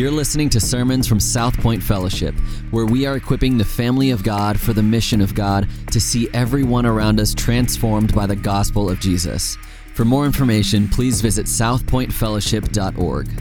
You're listening to sermons from South Point Fellowship, where we are equipping the family of God for the mission of God to see everyone around us transformed by the gospel of Jesus. For more information, please visit southpointfellowship.org. Uh,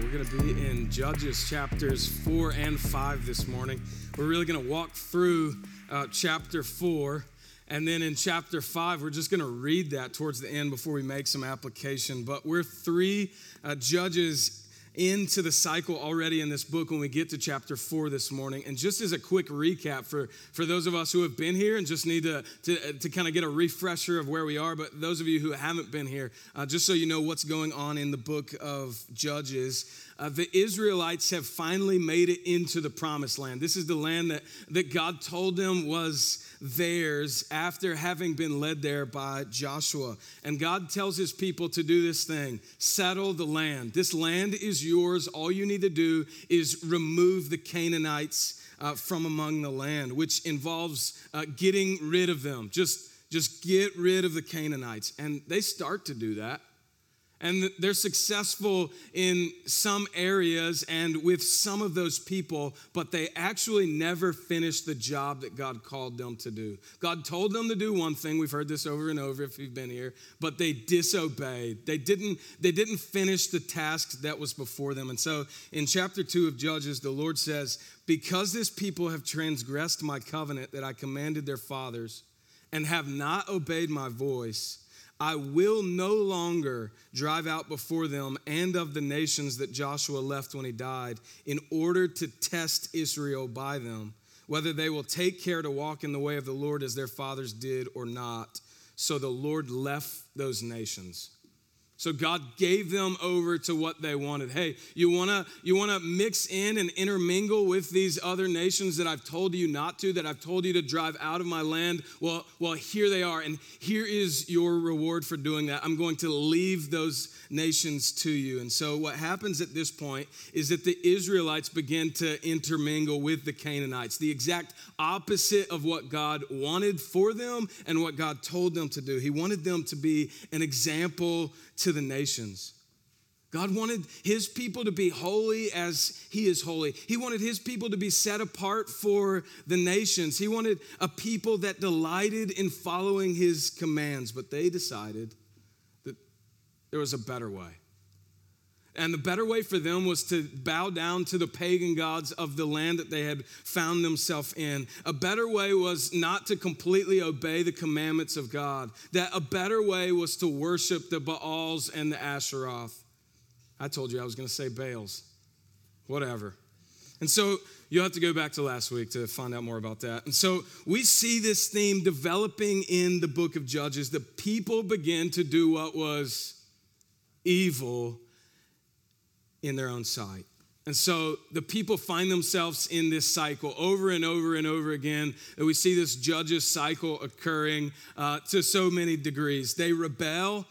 we're going to be in Judges chapters 4 and 5 this morning. We're really going to walk through uh, chapter 4. And then in chapter 5, we're just going to read that towards the end before we make some application. But we're three uh, judges into the cycle already in this book when we get to chapter 4 this morning. And just as a quick recap for, for those of us who have been here and just need to, to, to kind of get a refresher of where we are, but those of you who haven't been here, uh, just so you know what's going on in the book of Judges. Uh, the Israelites have finally made it into the promised land. This is the land that, that God told them was theirs after having been led there by Joshua. And God tells his people to do this thing settle the land. This land is yours. All you need to do is remove the Canaanites uh, from among the land, which involves uh, getting rid of them. Just, just get rid of the Canaanites. And they start to do that. And they're successful in some areas and with some of those people, but they actually never finish the job that God called them to do. God told them to do one thing, we've heard this over and over if you've been here, but they disobeyed. They didn't, they didn't finish the task that was before them. And so in chapter 2 of Judges, the Lord says, Because this people have transgressed my covenant that I commanded their fathers and have not obeyed my voice, I will no longer drive out before them and of the nations that Joshua left when he died, in order to test Israel by them, whether they will take care to walk in the way of the Lord as their fathers did or not. So the Lord left those nations. So God gave them over to what they wanted. Hey, you want to you want to mix in and intermingle with these other nations that I've told you not to, that I've told you to drive out of my land? Well, well, here they are and here is your reward for doing that. I'm going to leave those nations to you. And so what happens at this point is that the Israelites begin to intermingle with the Canaanites, the exact opposite of what God wanted for them and what God told them to do. He wanted them to be an example to the nations. God wanted his people to be holy as he is holy. He wanted his people to be set apart for the nations. He wanted a people that delighted in following his commands, but they decided that there was a better way. And the better way for them was to bow down to the pagan gods of the land that they had found themselves in. A better way was not to completely obey the commandments of God. That a better way was to worship the Baals and the Asheroth. I told you I was going to say Baals. Whatever. And so you'll have to go back to last week to find out more about that. And so we see this theme developing in the book of Judges. The people begin to do what was evil in their own sight. And so the people find themselves in this cycle over and over and over again. And we see this judges cycle occurring uh, to so many degrees. They rebel.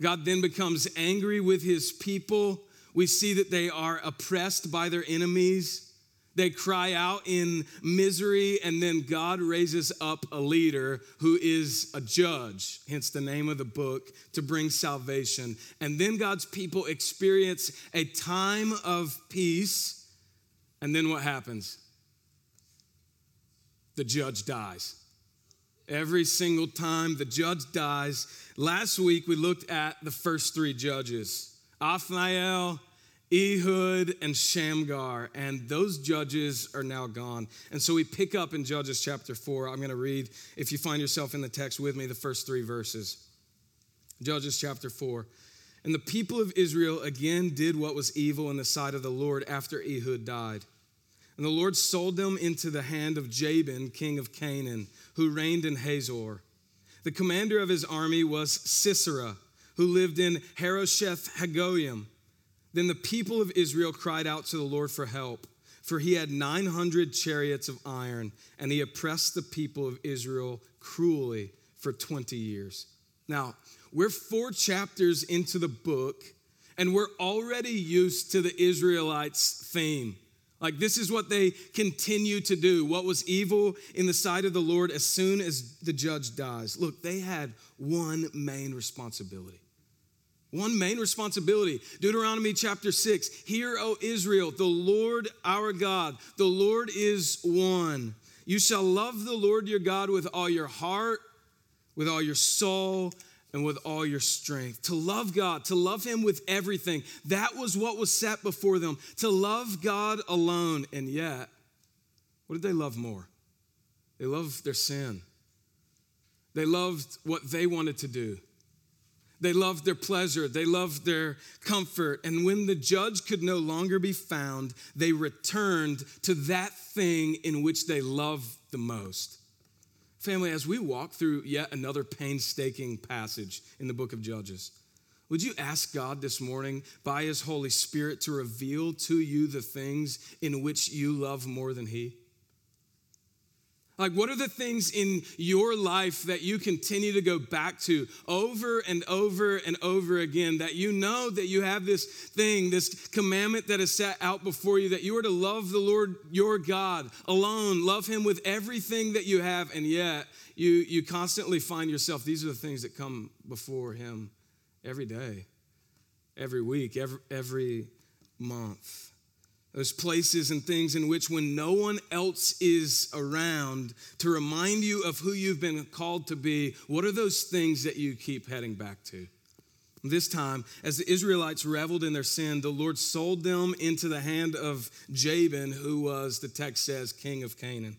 God then becomes angry with his people. We see that they are oppressed by their enemies. They cry out in misery, and then God raises up a leader who is a judge, hence the name of the book, to bring salvation. And then God's people experience a time of peace. And then what happens? The judge dies. Every single time the judge dies. Last week we looked at the first three judges Othniel, Ehud and Shamgar, and those judges are now gone. And so we pick up in Judges chapter 4. I'm going to read, if you find yourself in the text with me, the first three verses. Judges chapter 4. And the people of Israel again did what was evil in the sight of the Lord after Ehud died. And the Lord sold them into the hand of Jabin, king of Canaan, who reigned in Hazor. The commander of his army was Sisera, who lived in Harosheth Hagoyim. Then the people of Israel cried out to the Lord for help, for he had 900 chariots of iron, and he oppressed the people of Israel cruelly for 20 years. Now, we're four chapters into the book, and we're already used to the Israelites' theme. Like, this is what they continue to do. What was evil in the sight of the Lord as soon as the judge dies? Look, they had one main responsibility One main responsibility, Deuteronomy chapter 6 Hear, O Israel, the Lord our God, the Lord is one. You shall love the Lord your God with all your heart, with all your soul, and with all your strength. To love God, to love Him with everything. That was what was set before them, to love God alone. And yet, what did they love more? They loved their sin, they loved what they wanted to do. They loved their pleasure. They loved their comfort. And when the judge could no longer be found, they returned to that thing in which they loved the most. Family, as we walk through yet another painstaking passage in the book of Judges, would you ask God this morning by His Holy Spirit to reveal to you the things in which you love more than He? Like, what are the things in your life that you continue to go back to over and over and over again that you know that you have this thing, this commandment that is set out before you that you are to love the Lord your God alone, love Him with everything that you have, and yet you, you constantly find yourself, these are the things that come before Him every day, every week, every, every month. Those places and things in which, when no one else is around to remind you of who you've been called to be, what are those things that you keep heading back to? This time, as the Israelites reveled in their sin, the Lord sold them into the hand of Jabin, who was, the text says, king of Canaan.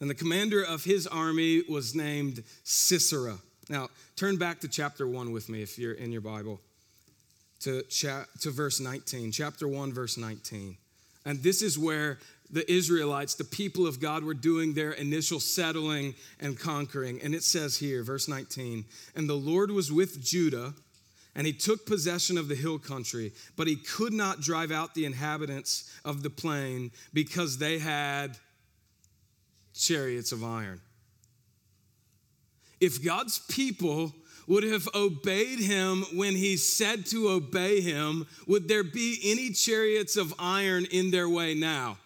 And the commander of his army was named Sisera. Now, turn back to chapter 1 with me if you're in your Bible, to, cha- to verse 19. Chapter 1, verse 19. And this is where the Israelites, the people of God, were doing their initial settling and conquering. And it says here, verse 19, and the Lord was with Judah, and he took possession of the hill country, but he could not drive out the inhabitants of the plain because they had chariots of iron. If God's people would have obeyed him when he said to obey him, would there be any chariots of iron in their way now?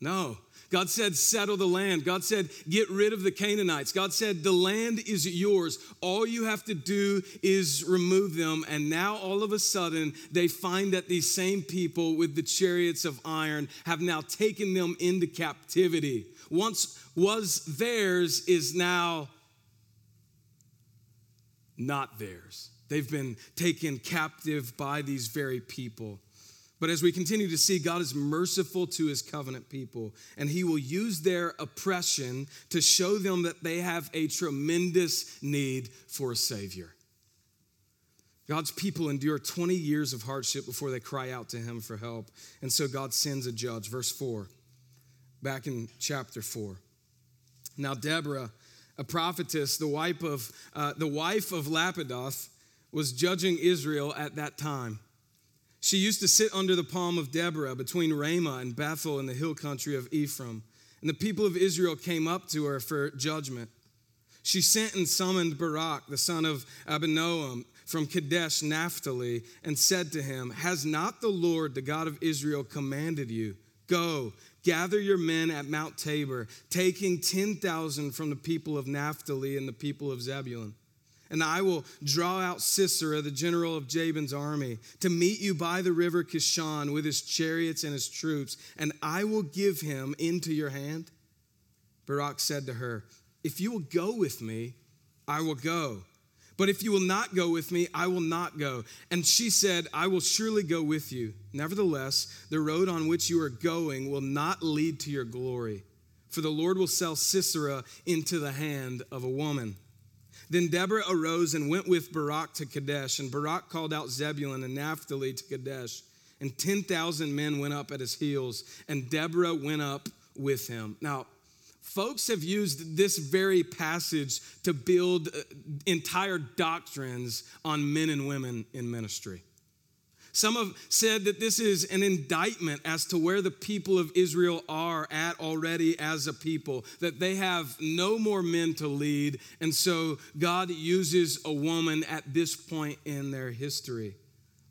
No. God said, settle the land. God said, get rid of the Canaanites. God said, the land is yours. All you have to do is remove them. And now, all of a sudden, they find that these same people with the chariots of iron have now taken them into captivity. Once was theirs is now not theirs. They've been taken captive by these very people. But as we continue to see, God is merciful to his covenant people, and he will use their oppression to show them that they have a tremendous need for a Savior. God's people endure 20 years of hardship before they cry out to him for help. And so God sends a judge. Verse 4, back in chapter 4. Now, Deborah a prophetess, the wife of, uh, the wife of Lapidoth, was judging Israel at that time. She used to sit under the palm of Deborah between Ramah and Bethel in the hill country of Ephraim. And the people of Israel came up to her for judgment. She sent and summoned Barak, the son of Abinoam, from Kadesh Naphtali, and said to him, Has not the Lord, the God of Israel, commanded you? Go, gather your men at Mount Tabor, taking 10,000 from the people of Naphtali and the people of Zebulun. And I will draw out Sisera, the general of Jabin's army, to meet you by the river Kishon with his chariots and his troops, and I will give him into your hand. Barak said to her, If you will go with me, I will go. But if you will not go with me, I will not go. And she said, I will surely go with you. Nevertheless, the road on which you are going will not lead to your glory, for the Lord will sell Sisera into the hand of a woman. Then Deborah arose and went with Barak to Kadesh, and Barak called out Zebulun and Naphtali to Kadesh. And 10,000 men went up at his heels, and Deborah went up with him. Now, Folks have used this very passage to build uh, entire doctrines on men and women in ministry. Some have said that this is an indictment as to where the people of Israel are at already as a people, that they have no more men to lead, and so God uses a woman at this point in their history.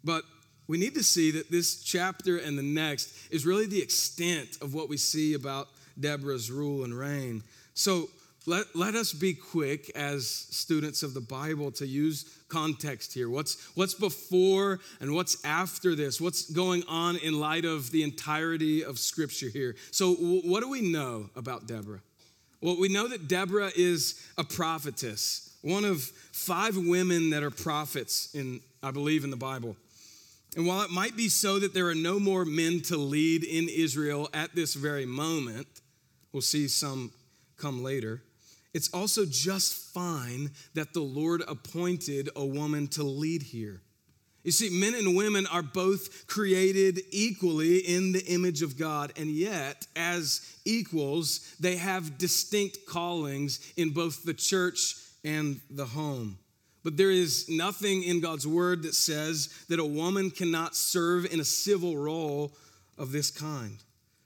But we need to see that this chapter and the next is really the extent of what we see about Deborah's rule and reign. So, let, let us be quick as students of the Bible to use context here. What's, what's before and what's after this? What's going on in light of the entirety of Scripture here? So, w- what do we know about Deborah? Well, we know that Deborah is a prophetess, one of five women that are prophets in, I believe, in the Bible. And while it might be so that there are no more men to lead in Israel at this very moment, we'll see some come later it's also just fine that the Lord appointed a woman to lead here. You see, men and women are both created equally in the image of God, and yet, as equals, they have distinct callings in both the church and the home. But there is nothing in God's word that says that a woman cannot serve in a civil role of this kind.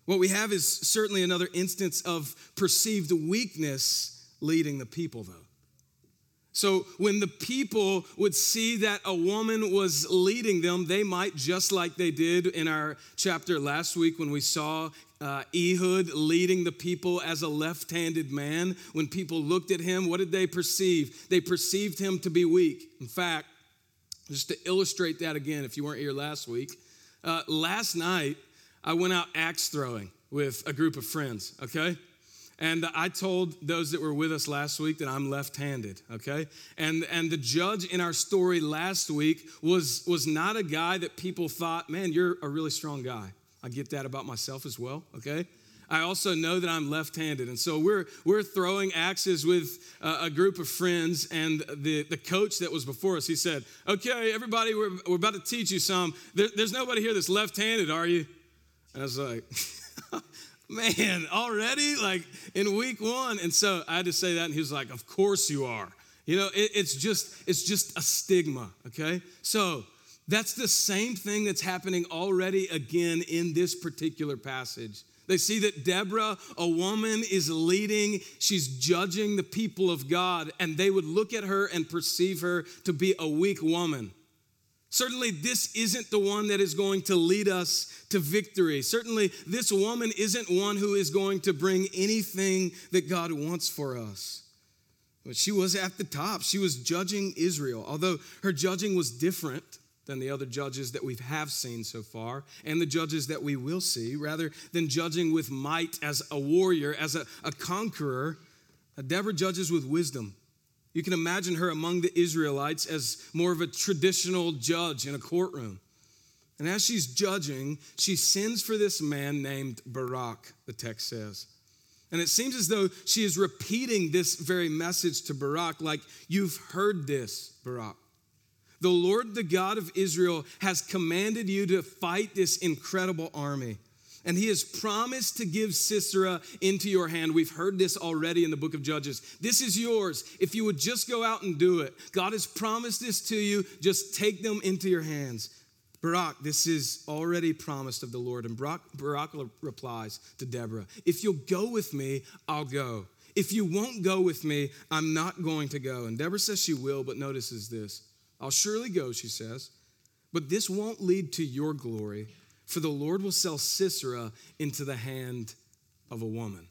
What we have is certainly another instance of perceived weakness leading the people, though. So when the people would see that a woman was leading them, they might, just like they did in our chapter last week when we saw uh, Ehud leading the people as a left handed man, when people looked at him, what did they perceive? They perceived him to be weak. In fact, just to illustrate that again, if you weren't here last week, uh, last night I went out axe throwing with a group of friends, okay? And I told those that were with us last week that I'm left-handed, okay? And and the judge in our story last week was was not a guy that people thought, "Man, you're a really strong guy." I get that about myself as well, okay? I also know that I'm left-handed, and so we're we're throwing axes with a group of friends. And the the coach that was before us, he said, "Okay, everybody, we're we're about to teach you some. There, there's nobody here that's left-handed, are you?" And I was like, man, already? Like in week one. And so I had to say that, and he was like, Of course you are. You know, it, it's just, it's just a stigma, okay? So that's the same thing that's happening already again in this particular passage. They see that Deborah, a woman, is leading, she's judging the people of God, and they would look at her and perceive her to be a weak woman. Certainly, this isn't the one that is going to lead us to victory. Certainly, this woman isn't one who is going to bring anything that God wants for us. But she was at the top. She was judging Israel, although her judging was different than the other judges that we have seen so far and the judges that we will see. Rather than judging with might as a warrior, as a, a conqueror, Deborah judges with wisdom. You can imagine her among the Israelites as more of a traditional judge in a courtroom. And as she's judging, she sends for this man named Barak, the text says. And it seems as though she is repeating this very message to Barak, like, You've heard this, Barak. The Lord, the God of Israel, has commanded you to fight this incredible army and he has promised to give Sisera into your hand. We've heard this already in the book of Judges. This is yours if you would just go out and do it. God has promised this to you. Just take them into your hands. Barak, this is already promised of the Lord. And Barak, Barak replies to Deborah If you'll go with me, I'll go. If you won't go with me, I'm not going to go. And Deborah says she will, but notices this. I'll surely go, she says, but this won't lead to your glory for the Lord will sell Sisera into the hand of a woman.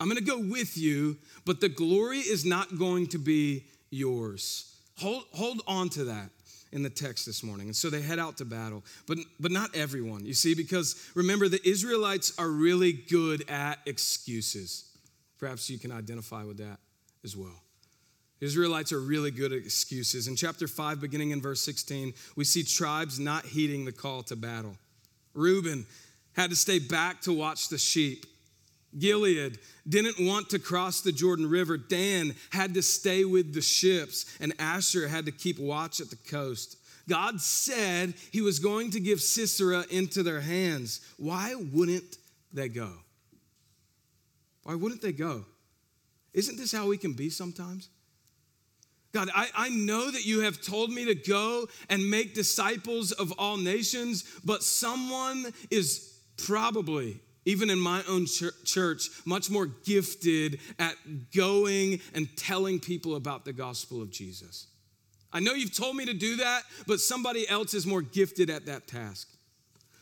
I'm going to go with you, but the glory is not going to be yours. Hold, hold on to that in the text this morning. And so they head out to battle, but, but not everyone, you see, because remember, the Israelites are really good at excuses. Perhaps you can identify with that as well. Israelites are really good at excuses. In chapter 5, beginning in verse 16, we see tribes not heeding the call to battle. Reuben had to stay back to watch the sheep. Gilead didn't want to cross the Jordan River. Dan had to stay with the ships, and Asher had to keep watch at the coast. God said he was going to give Sisera into their hands. Why wouldn't they go? Why wouldn't they go? Isn't this how we can be sometimes? God, I, I know that you have told me to go and make disciples of all nations, but someone is probably, even in my own church, much more gifted at going and telling people about the gospel of Jesus. I know you've told me to do that, but somebody else is more gifted at that task.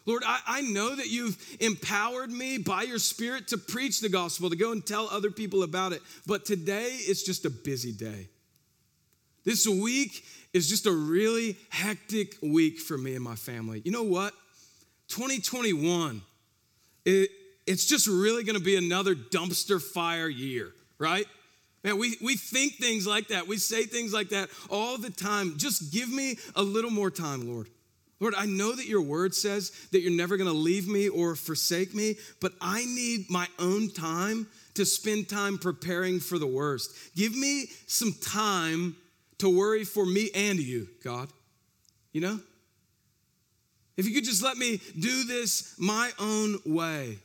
Lord, I, I know that you've empowered me by your Spirit to preach the gospel, to go and tell other people about it. But today is just a busy day. This week is just a really hectic week for me and my family. You know what? 2021, it, it's just really gonna be another dumpster fire year, right? Man, we, we think things like that. We say things like that all the time. Just give me a little more time, Lord. Lord, I know that your word says that you're never going to leave me or forsake me, but I need my own time to spend time preparing for the worst. Give me some time to worry for me and you, God. You know? If you could just let me do this my own way.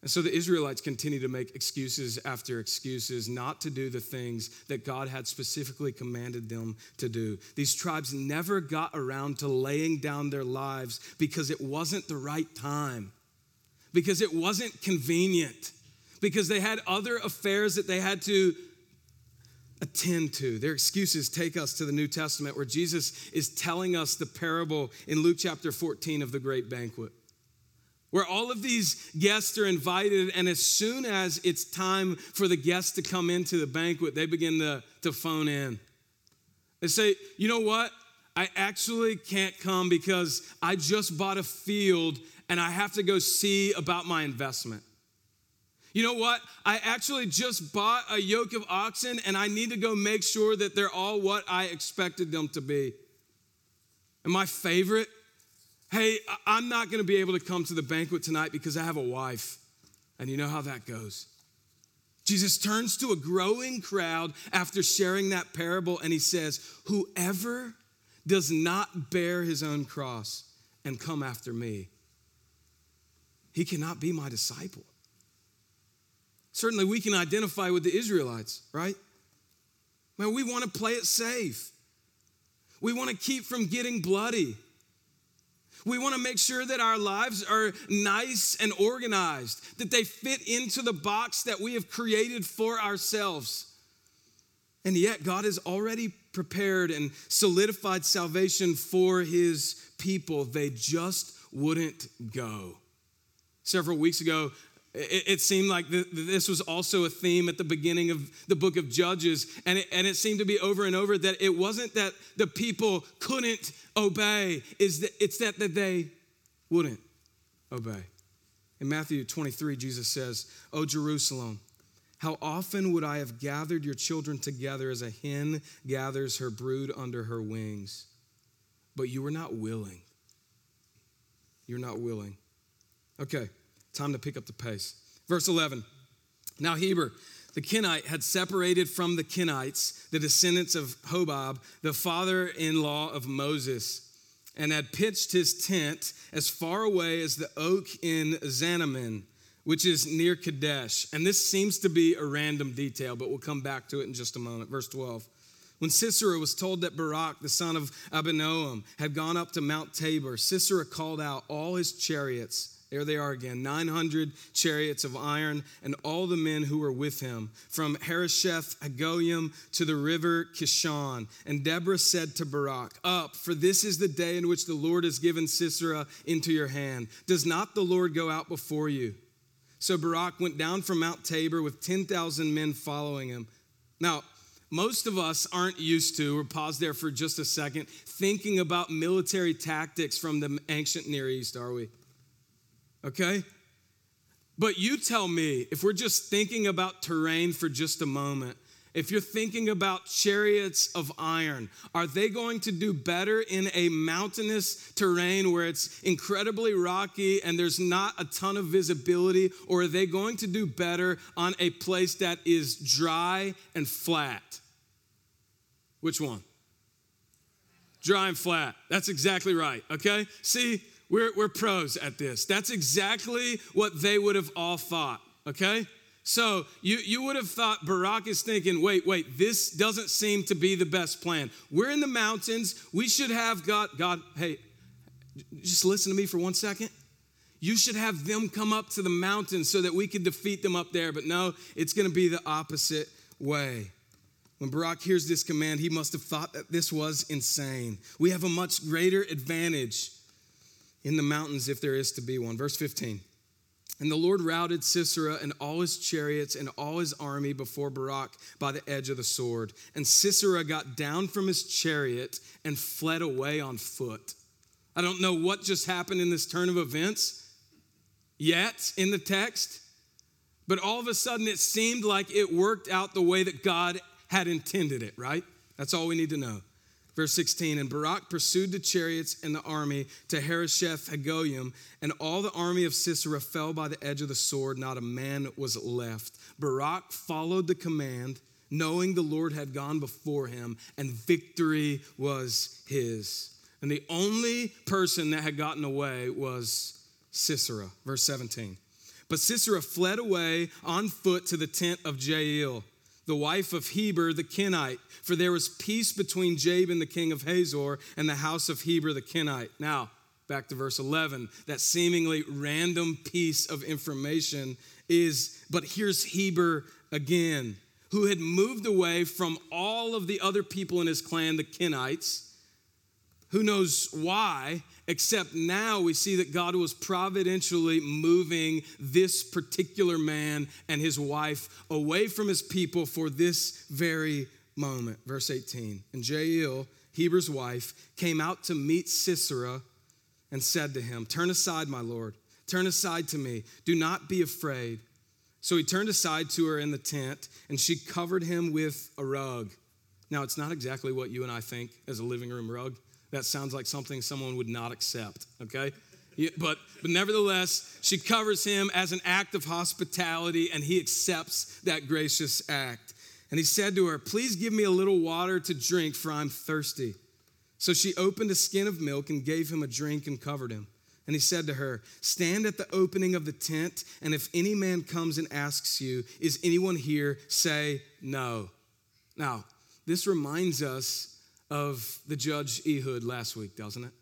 And so the Israelites continue to make excuses after excuses not to do the things that God had specifically commanded them to do. These tribes never got around to laying down their lives because it wasn't the right time, because it wasn't convenient, because they had other affairs that they had to attend to. Their excuses take us to the New Testament where Jesus is telling us the parable in Luke chapter 14 of the great banquet where all of these guests are invited, and as soon as it's time for the guests to come into the banquet, they begin to, to phone in. They say, You know what? I actually can't come because I just bought a field and I have to go see about my investment. You know what? I actually just bought a yoke of oxen and I need to go make sure that they're all what I expected them to be. And my favorite Hey, I'm not going to be able to come to the banquet tonight because I have a wife. And you know how that goes. Jesus turns to a growing crowd after sharing that parable and he says, Whoever does not bear his own cross and come after me, he cannot be my disciple. Certainly, we can identify with the Israelites, right? Man, we want to play it safe. We want to keep from getting bloody. We want to make sure that our lives are nice and organized, that they fit into the box that we have created for ourselves. And yet, God has already prepared and solidified salvation for his people. They just wouldn't go. Several weeks ago, it, seemed like this was also a theme at the beginning of the book of Judges. And it, and it seemed to be over and over that it wasn't that the people couldn't obey, that it's that, that they wouldn't obey. In Matthew 23, Jesus says, O Jerusalem, how often would I have gathered your children together as a hen gathers her brood under her wings? But you were not willing. You're not willing. Okay. Time to pick up the pace. Verse 11. Now, Heber, the Kenite, had separated from the Kenites, the descendants of Hobab, the father in law of Moses, and had pitched his tent as far away as the oak in Zaanannim, which is near Kadesh. And this seems to be a random detail, but we'll come back to it in just a moment. Verse 12. When Sisera was told that Barak, the son of Abinoam, had gone up to Mount Tabor, Sisera called out all his chariots there they are again 900 chariots of iron and all the men who were with him, from Harosheth Hagoyim to the river Kishon. And Deborah said to Barak, Up, for this is the day in which the Lord has given Sisera into your hand. Does not the Lord go out before you? So Barak went down from Mount Tabor with 10,000 men following him. Now, most of us aren't used to, or pause there for just a second, thinking about military tactics from the ancient Near East, are we? Okay? But you tell me, if we're just thinking about terrain for just a moment, if you're thinking about chariots of iron, are they going to do better in a mountainous terrain where it's incredibly rocky and there's not a ton of visibility? Or are they going to do better on a place that is dry and flat? Which one? Dry and flat. That's exactly right, okay? See, we're, we're pros at this. That's exactly what they would have all thought, okay? So you, you would have thought Barak is thinking, wait, wait, this doesn't seem to be the best plan. We're in the mountains. We should have God, God, hey, just listen to me for one second. You should have them come up to the mountains so that we could defeat them up there. But no, it's going to be the opposite way. When Barak hears this command, he must have thought that this was insane. We have a much greater advantage in the mountains if there is to be one. Verse 15. And the Lord routed Sisera and all his chariots and all his army before Barak by the edge of the sword. And Sisera got down from his chariot and fled away on foot. I don't know what just happened in this turn of events yet in the text, but all of a sudden it seemed like it worked out the way that God had intended it, right? That's all we need to know. Verse 16, and Barak pursued the chariots and the army to Harosheth Hagoyim, and all the army of Sisera fell by the edge of the sword, not a man was left. Barak followed the command, knowing the Lord had gone before him, and victory was his. And the only person that had gotten away was Sisera. Verse 17. But Sisera fled away on foot to the tent of Jael the wife of Heber the Kenite, for there was peace between Jabin the king of Hazor and the house of Heber the Kenite. Now, back to verse 11, that seemingly random piece of information is, but here's Heber again, who had moved away from all of the other people in his clan, the Kenites. Who knows why? Except now we see that God was providentially moving this particular man and his wife away from his people for this very moment. Verse 18. And Jael, Heber's wife, came out to meet Sisera and said to him, Turn aside, my lord. Turn aside to me. Do not be afraid. So he turned aside to her in the tent, and she covered him with a rug. Now, it's not exactly what you and I think as a living room rug. That sounds like something someone would not accept, okay? But, but nevertheless, she covers him as an act of hospitality, and he accepts that gracious act. And he said to her, Please give me a little water to drink, for I'm thirsty. So she opened a skin of milk and gave him a drink and covered him. And he said to her, Stand at the opening of the tent, and if any man comes and asks you, Is anyone here? say no. Now, this reminds us of the judge Ehud last week, doesn't it?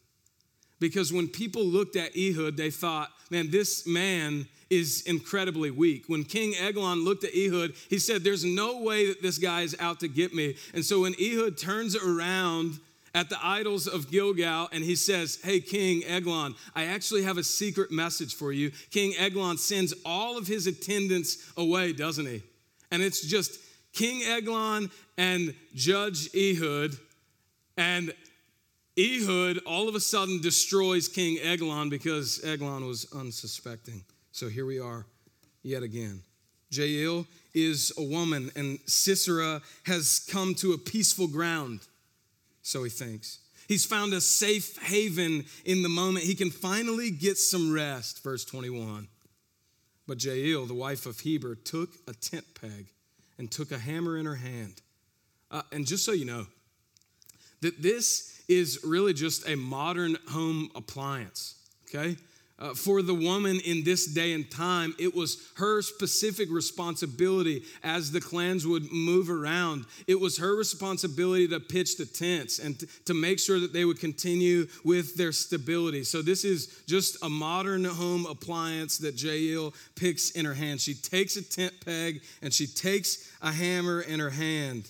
Because when people looked at Ehud, they thought, man, this man is incredibly weak. When King Eglon looked at Ehud, he said, There's no way that this guy is out to get me. And so when Ehud turns around at the idols of Gilgal and he says, Hey, King Eglon, I actually have a secret message for you. King Eglon sends all of his attendants away, doesn't he? And it's just King Eglon and Judge Ehud and Ehud all of a sudden destroys King Eglon because Eglon was unsuspecting. So here we are yet again. Jael is a woman, and Sisera has come to a peaceful ground, so he thinks. He's found a safe haven in the moment. He can finally get some rest, verse 21. But Jael, the wife of Heber, took a tent peg and took a hammer in her hand. Uh, and just so you know, that this is really just a modern home appliance, okay? Uh, for the woman in this day and time, it was her specific responsibility as the clans would move around. It was her responsibility to pitch the tents and to, to make sure that they would continue with their stability. So, this is just a modern home appliance that Jael picks in her hand. She takes a tent peg and she takes a hammer in her hand.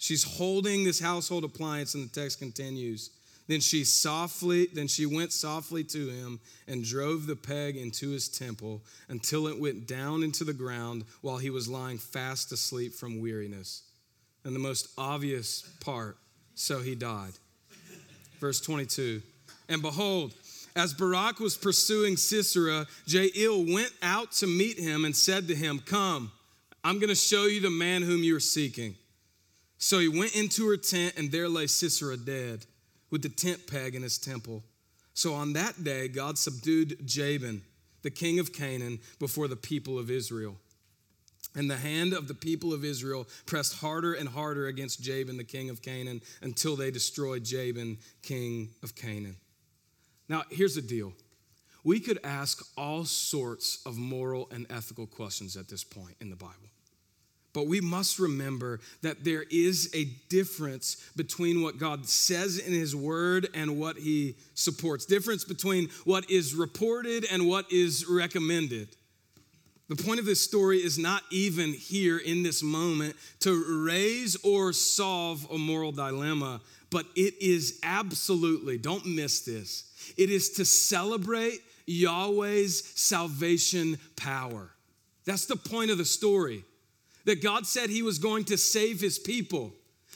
She's holding this household appliance, and the text continues. Then she softly, then she went softly to him and drove the peg into his temple until it went down into the ground while he was lying fast asleep from weariness. And the most obvious part, so he died. Verse 22. And behold, as Barak was pursuing Sisera, Jael went out to meet him and said to him, Come, I'm going to show you the man whom you are seeking. So he went into her tent, and there lay Sisera dead, with the tent peg in his temple. So on that day, God subdued Jabin, the king of Canaan, before the people of Israel. And the hand of the people of Israel pressed harder and harder against Jabin, the king of Canaan, until they destroyed Jabin, king of Canaan. Now, here's the deal. We could ask all sorts of moral and ethical questions at this point in the Bible. But we must remember that there is a difference between what God says in His Word and what He supports, difference between what is reported and what is recommended. The point of this story is not even here in this moment to raise or solve a moral dilemma, but it is absolutely, don't miss this, it is to celebrate Yahweh's salvation power. That's the point of the story. That God said He was going to save His people.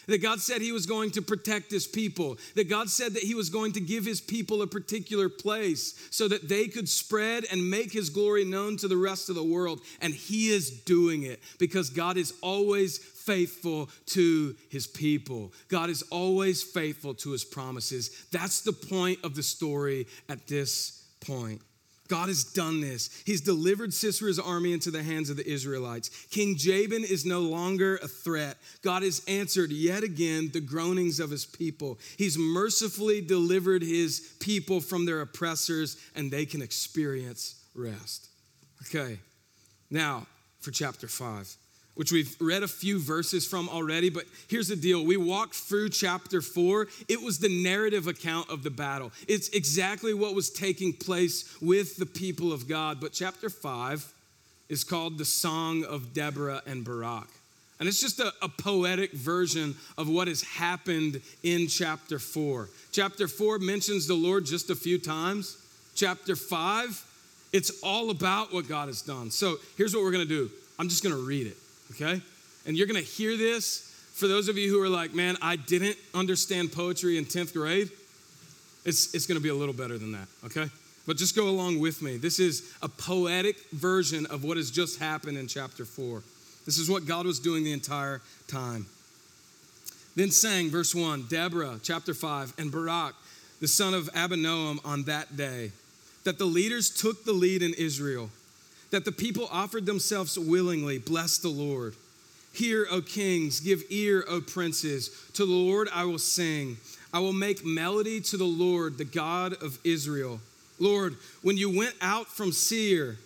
That God said He was going to protect His people. That God said that He was going to give His people a particular place so that they could spread and make His glory known to the rest of the world. And He is doing it because God is always faithful to His people. God is always faithful to His promises. That's the point of the story at this point. God has done this. He's delivered Sisera's army into the hands of the Israelites. King Jabin is no longer a threat. God has answered yet again the groanings of his people. He's mercifully delivered his people from their oppressors, and they can experience rest. Okay, now for chapter 5 which we've read a few verses from already, but here's the deal. We walked through chapter four. It was the narrative account of the battle, it's exactly what was taking place with the people of God. But chapter five is called the Song of Deborah and Barak. And it's just a, a, poetic version of what has happened in chapter four. Chapter four mentions the Lord just a few times. Chapter five, it's all about what God has done. So here's what we're gonna do I'm just gonna read it okay? And you're gonna hear this for those of you who are like, man, I didn't understand poetry in 10th grade. It's, it's gonna be a little better than that, okay? But just go along with me. This is a poetic version of what has just happened in chapter 4. This is what God was doing the entire time. Then sang, verse 1, Deborah, chapter 5, and Barak, the son of Abinoam, on that day, that the leaders took the lead in Israel that the people offered themselves willingly. Bless the Lord. Hear, O kings, give ear, O princes. To the Lord I will sing. I will make melody to the Lord, the God of Israel. Lord, when you went out from Seir,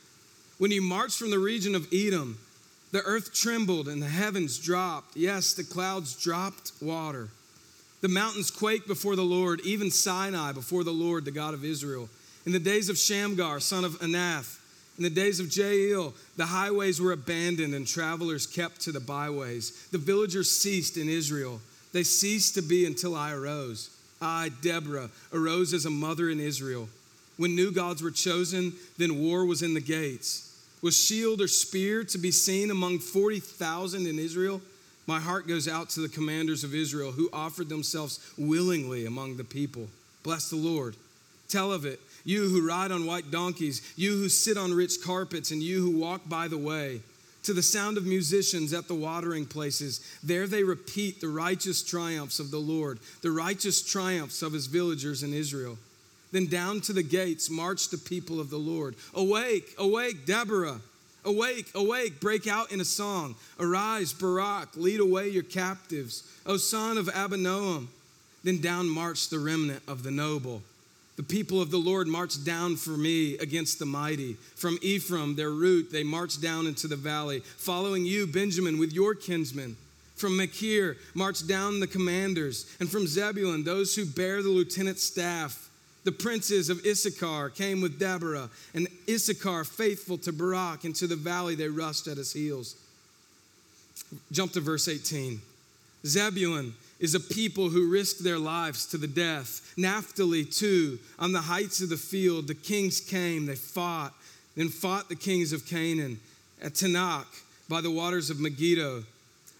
when you marched from the region of Edom, the earth trembled and the heavens dropped. Yes, the clouds dropped water. The mountains quaked before the Lord, even Sinai before the Lord, the God of Israel. In the days of Shamgar, son of Anath, in the days of Jael, the highways were abandoned and travelers kept to the byways. The villagers ceased in Israel. They ceased to be until I arose. I, Deborah, arose as a mother in Israel. When new gods were chosen, then war was in the gates. Was shield or spear to be seen among 40,000 in Israel? My heart goes out to the commanders of Israel who offered themselves willingly among the people. Bless the Lord. Tell of it you who ride on white donkeys, you who sit on rich carpets, and you who walk by the way. To the sound of musicians at the watering places, there they repeat the righteous triumphs of the Lord, the righteous triumphs of his villagers in Israel. Then down to the gates march the people of the Lord. Awake, awake, Deborah. Awake, awake, break out in a song. Arise, Barak, lead away your captives. O son of Abinoam. Then down march the remnant of the noble. The people of the Lord marched down for me against the mighty. From Ephraim, their root, they marched down into the valley, following you, Benjamin, with your kinsmen. From Machir marched down the commanders, and from Zebulun, those who bear the lieutenant's staff. The princes of Issachar came with Deborah, and Issachar, faithful to Barak, into the valley they rushed at his heels. Jump to verse 18. Zebulun is a people who risked their lives to the death. Naphtali, too, on the heights of the field, the kings came, they fought, then fought the kings of Canaan. At Taanach, by the waters of Megiddo,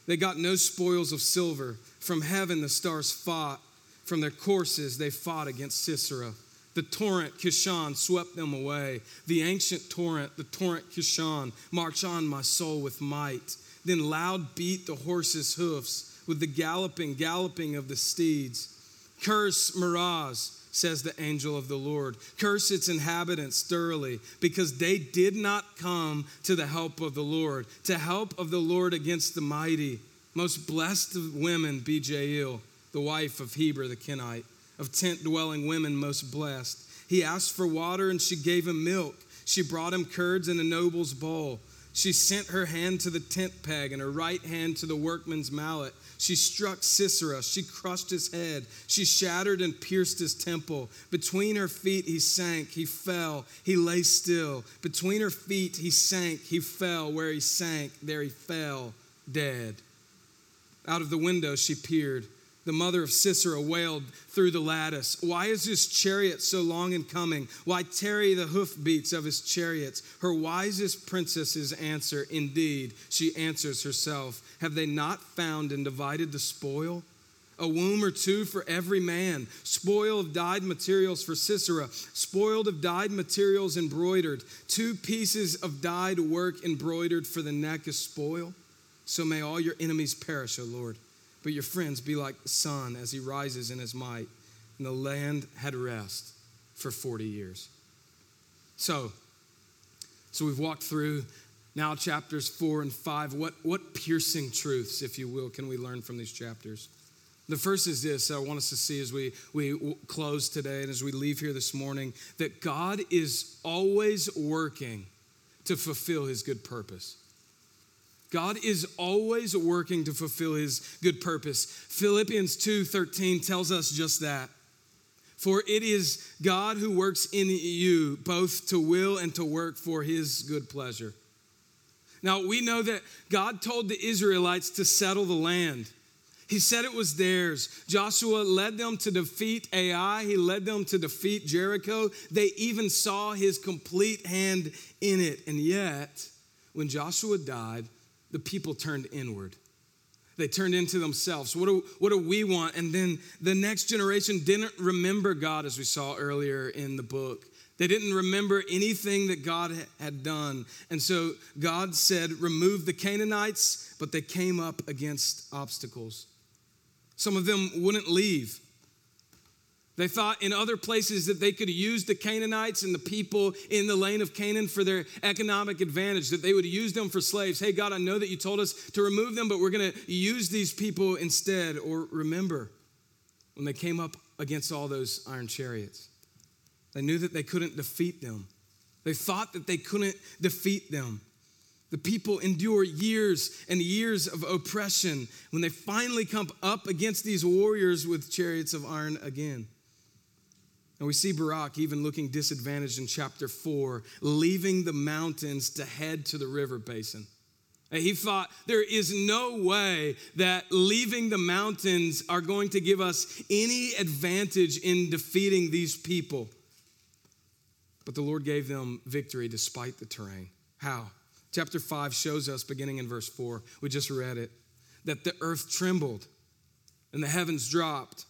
they got no spoils of silver. From heaven, the stars fought. From their courses, they fought against Sisera. The torrent Kishon swept them away. The ancient torrent, the torrent Kishon, march on my soul with might. Then loud beat the horses' hoofs with the galloping, galloping of the steeds. Curse Meroz, says the angel of the Lord. Curse its inhabitants thoroughly, because they did not come to the help of the Lord, to help of the Lord against the mighty. Most blessed of women be Jael, the wife of Heber the Kenite, of tent dwelling women most blessed. He asked for water, and she gave him milk. She brought him curds in a noble's bowl. She sent her hand to the tent peg and her right hand to the workman's mallet. She struck Sisera. She crushed his head. She shattered and pierced his temple. Between her feet he sank. He fell. He lay still. Between her feet he sank. He fell. Where he sank, there he fell, dead. Out of the window she peered. The mother of Sisera wailed through the lattice. Why is his chariot so long in coming? Why tarry the hoofbeats of his chariots? Her wisest princesses answer, Indeed, she answers herself. Have they not found and divided the spoil? A womb or two for every man, spoil of dyed materials for Sisera, spoiled of dyed materials embroidered, two pieces of dyed work embroidered for the neck is spoil. So may all your enemies perish, O Lord. But your friends be like the sun as he rises in his might. And the land had rest for 40 years. So, so we've walked through now chapters four and five. What, what piercing truths, if you will, can we learn from these chapters? The first is this I want us to see as we, we close today and as we leave here this morning that God is always working to fulfill his good purpose. God is always working to fulfill his good purpose. Philippians 2:13 tells us just that. For it is God who works in you both to will and to work for his good pleasure. Now, we know that God told the Israelites to settle the land. He said it was theirs. Joshua led them to defeat Ai, he led them to defeat Jericho. They even saw his complete hand in it. And yet, when Joshua died, the people turned inward. They turned into themselves. What do, what do we want? And then the next generation didn't remember God, as we saw earlier in the book. They didn't remember anything that God had done. And so God said, Remove the Canaanites, but they came up against obstacles. Some of them wouldn't leave. They thought in other places that they could use the Canaanites and the people in the land of Canaan for their economic advantage, that they would use them for slaves. Hey, God, I know that you told us to remove them, but we're going to use these people instead. Or remember when they came up against all those iron chariots, they knew that they couldn't defeat them. They thought that they couldn't defeat them. The people endure years and years of oppression when they finally come up against these warriors with chariots of iron again. And we see Barak even looking disadvantaged in chapter 4, leaving the mountains to head to the river basin. And he thought there is no way that leaving the mountains are going to give us any advantage in defeating these people. But the Lord gave them victory despite the terrain. How? Chapter 5 shows us, beginning in verse 4, we just read it, that the earth trembled and the heavens dropped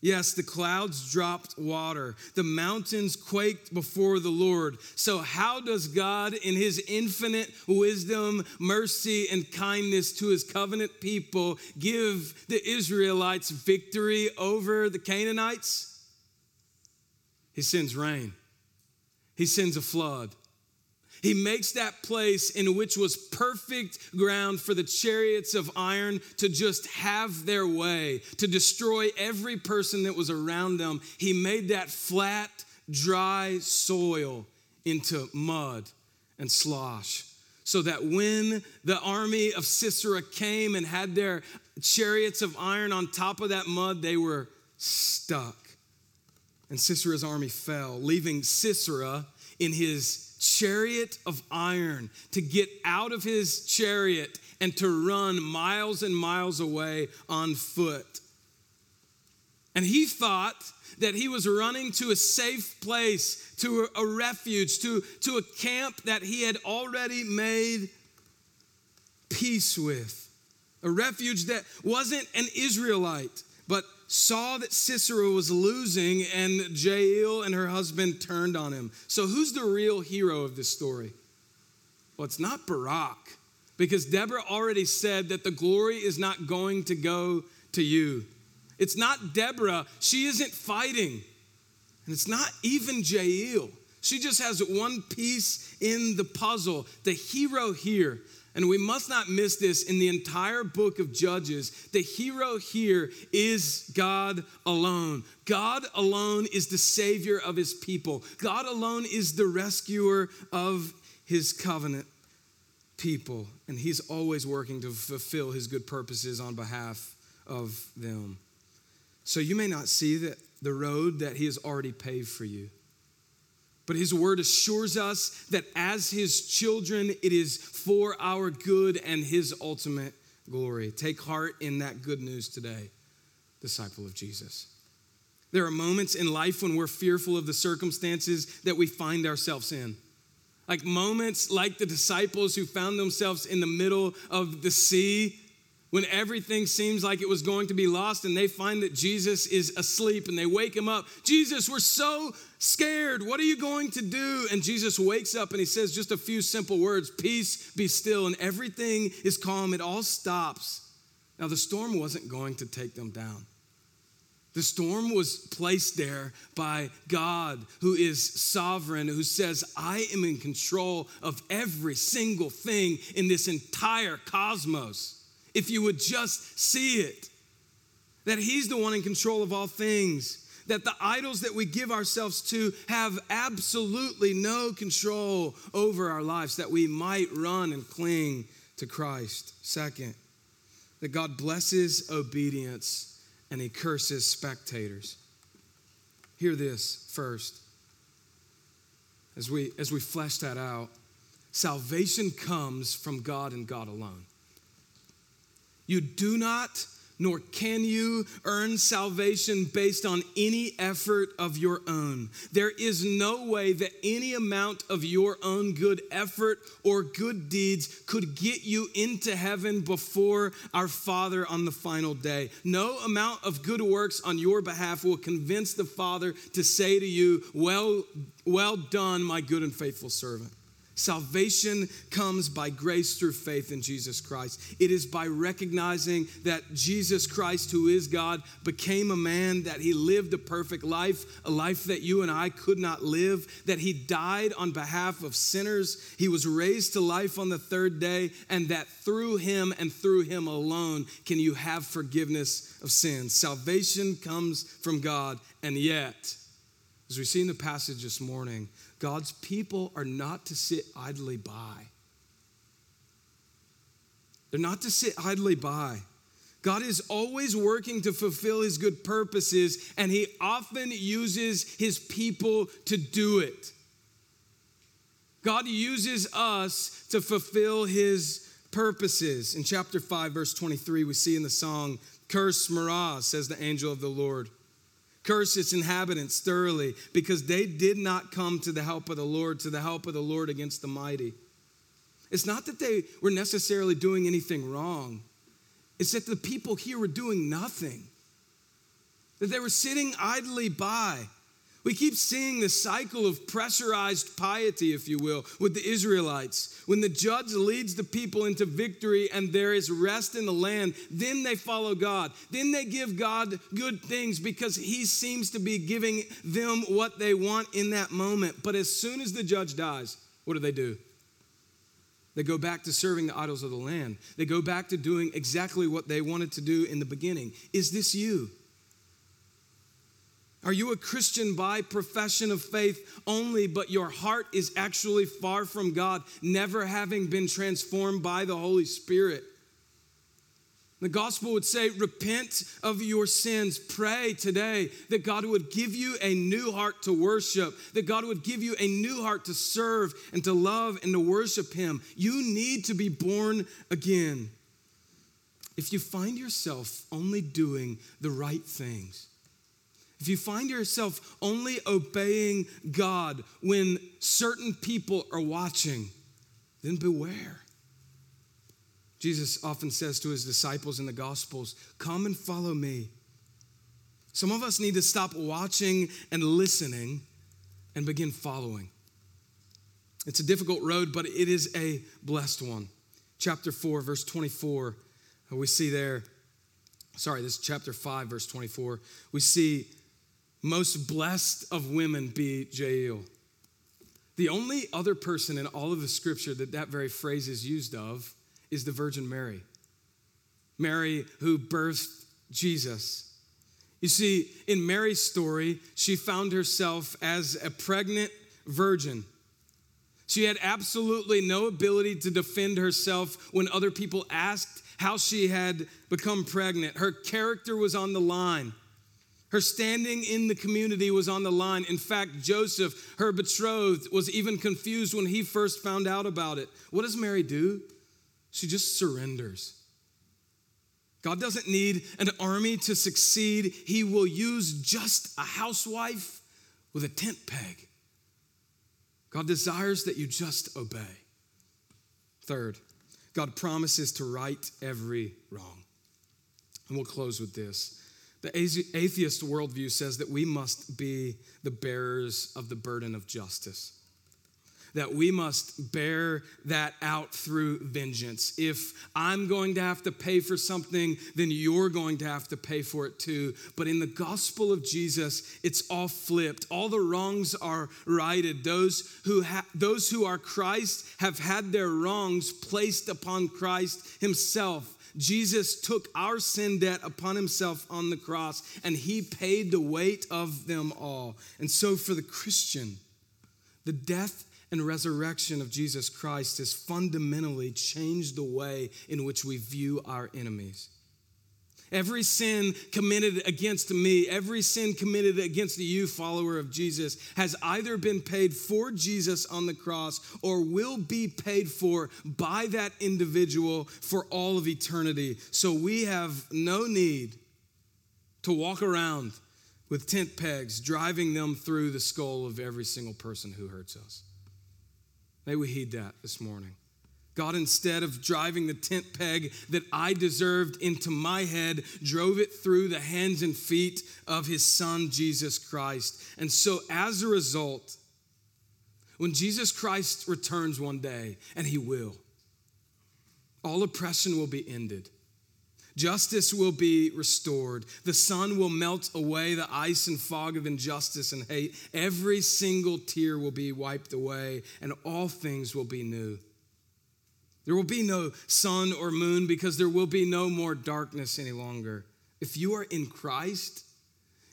Yes, the clouds dropped water. The mountains quaked before the Lord. So, how does God, in his infinite wisdom, mercy, and kindness to his covenant people, give the Israelites victory over the Canaanites? He sends rain, he sends a flood. He makes that place in which was perfect ground for the chariots of iron to just have their way, to destroy every person that was around them. He made that flat, dry soil into mud and slosh. So that when the army of Sisera came and had their chariots of iron on top of that mud, they were stuck. And Sisera's army fell, leaving Sisera in his chariot of iron to get out of his chariot and to run miles and miles away on foot. And he thought that he was running to a safe place, to a, refuge, to, to a camp that he had already made peace with. A refuge that wasn't an Israelite, saw that Sisera was losing and Jael and her husband turned on him. So, who's the real hero of this story? Well, it's not Barak, because Deborah already said that the glory is not going to go to you. It's not Deborah, she isn't fighting. And it's not even Jael. She just has one piece in the puzzle. The hero here and we must not miss this in the entire book of Judges. The hero here is God alone. God alone is the savior of his people, God alone is the rescuer of his covenant. people, and He's always working to fulfill His good purposes on behalf of them. So you may not see that the road that He has already paved for you. But his word assures us that as his children, it is for our good and his ultimate glory. Take heart in that good news today, disciple of Jesus. There are moments in life when we're fearful of the circumstances that we find ourselves in. Like moments like the disciples who found themselves in the middle of the sea when everything seems like it was going to be lost and they find that Jesus is asleep and they wake him up. Jesus, we're so scared. What are you going to do? And Jesus wakes up and he says just a few simple words Peace, be still. And everything is calm. It all stops. Now, the storm wasn't going to take them down. The storm was placed there by God, who is sovereign, who says, I am in control of every single thing in this entire cosmos. If you would just see it, that He's the one in control of all things, that the idols that we give ourselves to have absolutely no control over our lives, that we might run and cling to Christ. Second, that God blesses obedience and he curses spectators. Hear this first. As we, as we flesh that out, salvation comes from God and God alone. You do not nor can you earn salvation based on any effort of your own. There is no way that any amount of your own good effort or good deeds could get you into heaven before our Father on the final day. No amount of good works on your behalf will convince the Father to say to you, Well, well done, my good and faithful servant. Salvation comes by grace through faith in Jesus Christ. It is by recognizing that Jesus Christ, who is God, became a man, that he lived a perfect life, a life that you and I could not live, that he died on behalf of sinners, he was raised to life on the third day, and that through him and through him alone can you have forgiveness of sins. Salvation comes from God, and yet, as we see in the passage this morning, God's people are not to sit idly by. They're not to sit idly by. God is always working to fulfill his good purposes, and he often uses his people to do it. God uses us to fulfill his purposes. In chapter 5, verse 23, we see in the song, Curse Meroz, says the angel of the Lord. Curse its inhabitants thoroughly, because they did not come to the help of the Lord, to the help of the Lord against the mighty. It's not that they were necessarily doing anything wrong, it's that the people here were doing nothing, that they were sitting idly by. We keep seeing the cycle of pressurized piety, if you will, with the Israelites. When the judge leads the people into victory and there is rest in the land, then they follow God. Then they give God good things because he seems to be giving them what they want in that moment. But as soon as the judge dies, what do they do? They go back to serving the idols of the land. They go back to doing exactly what they wanted to do in the beginning. Is this you? Are you a Christian by profession of faith only, but your heart is actually far from God, never having been transformed by the Holy Spirit? The gospel would say, Repent of your sins. Pray today that God would give you a new heart to worship, that God would give you a new heart to serve and to love and to worship Him. You need to be born again. If you find yourself only doing the right things, if you find yourself only obeying God when certain people are watching, then beware. Jesus often says to his disciples in the Gospels, Come and follow me. Some of us need to stop watching and listening and begin following. It's a difficult road, but it is a blessed one. Chapter 4, verse 24, we see there, sorry, this is chapter 5, verse 24. We see most blessed of women be Jael. The only other person in all of the scripture that that very phrase is used of is the Virgin Mary. Mary, who birthed Jesus. You see, in Mary's story, she found herself as a pregnant virgin. She had absolutely no ability to defend herself when other people asked how she had become pregnant. Her character was on the line. Her standing in the community was on the line. In fact, Joseph, her betrothed, was even confused when he first found out about it. What does Mary do? She just surrenders. God doesn't need an army to succeed, He will use just a housewife with a tent peg. God desires that you just obey. Third, God promises to right every wrong. And we'll close with this. The atheist worldview says that we must be the bearers of the burden of justice that we must bear that out through vengeance. If I'm going to have to pay for something, then you're going to have to pay for it too. But in the gospel of Jesus, it's all flipped. All the wrongs are righted. Those who ha- those who are Christ have had their wrongs placed upon Christ himself. Jesus took our sin debt upon himself on the cross and he paid the weight of them all. And so for the Christian, the death and resurrection of Jesus Christ has fundamentally changed the way in which we view our enemies. Every sin committed against me, every sin committed against you, follower of Jesus, has either been paid for Jesus on the cross or will be paid for by that individual for all of eternity. So we have no need to walk around with tent pegs, driving them through the skull of every single person who hurts us. May we heed that this morning. God, instead of driving the tent peg that I deserved into my head, drove it through the hands and feet of his son, Jesus Christ. And so, as a result, when Jesus Christ returns one day, and he will, all oppression will be ended. Justice will be restored. The sun will melt away the ice and fog of injustice and hate. Every single tear will be wiped away, and all things will be new. There will be no sun or moon because there will be no more darkness any longer. If you are in Christ,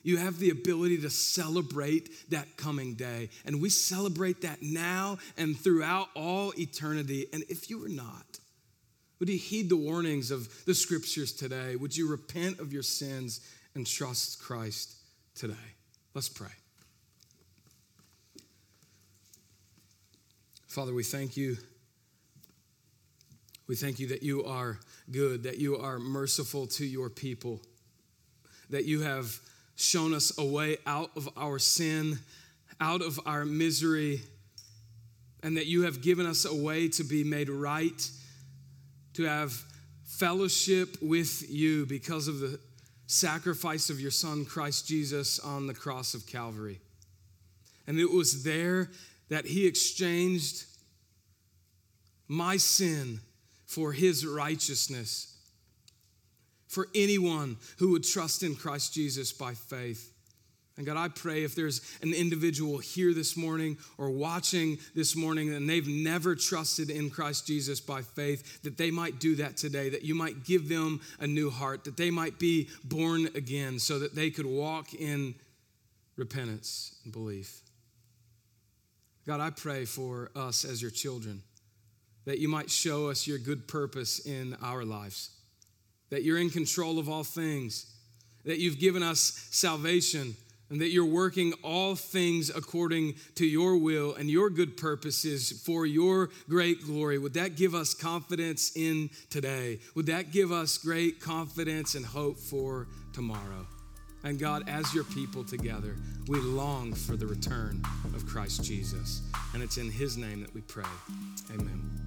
you have the ability to celebrate that coming day. And we celebrate that now and throughout all eternity. And if you are not, would you heed the warnings of the scriptures today? Would you repent of your sins and trust Christ today? Let's pray. Father, we thank you. We thank you that you are good, that you are merciful to your people, that you have shown us a way out of our sin, out of our misery, and that you have given us a way to be made right to have fellowship with you because of the sacrifice of your Son, Christ Jesus, on the cross of Calvary. And it was there that He exchanged my sin for His righteousness for anyone who would trust in Christ Jesus by faith. And God, I pray if there's an individual here this morning or watching this morning and they've never trusted in Christ Jesus by faith, that they might do that today, that you might give them a new heart, that they might be born again so that they could walk in repentance and belief. God, I pray for us as your children that you might show us your good purpose in our lives, that you're in control of all things, that you've given us salvation and that you're working all things according to your will and your good purposes for your great glory. Would that give us confidence in today? Would that give us great confidence and hope for tomorrow? And God, as your people together, we long for the return of Christ Jesus. And it's in his name that we pray. Amen.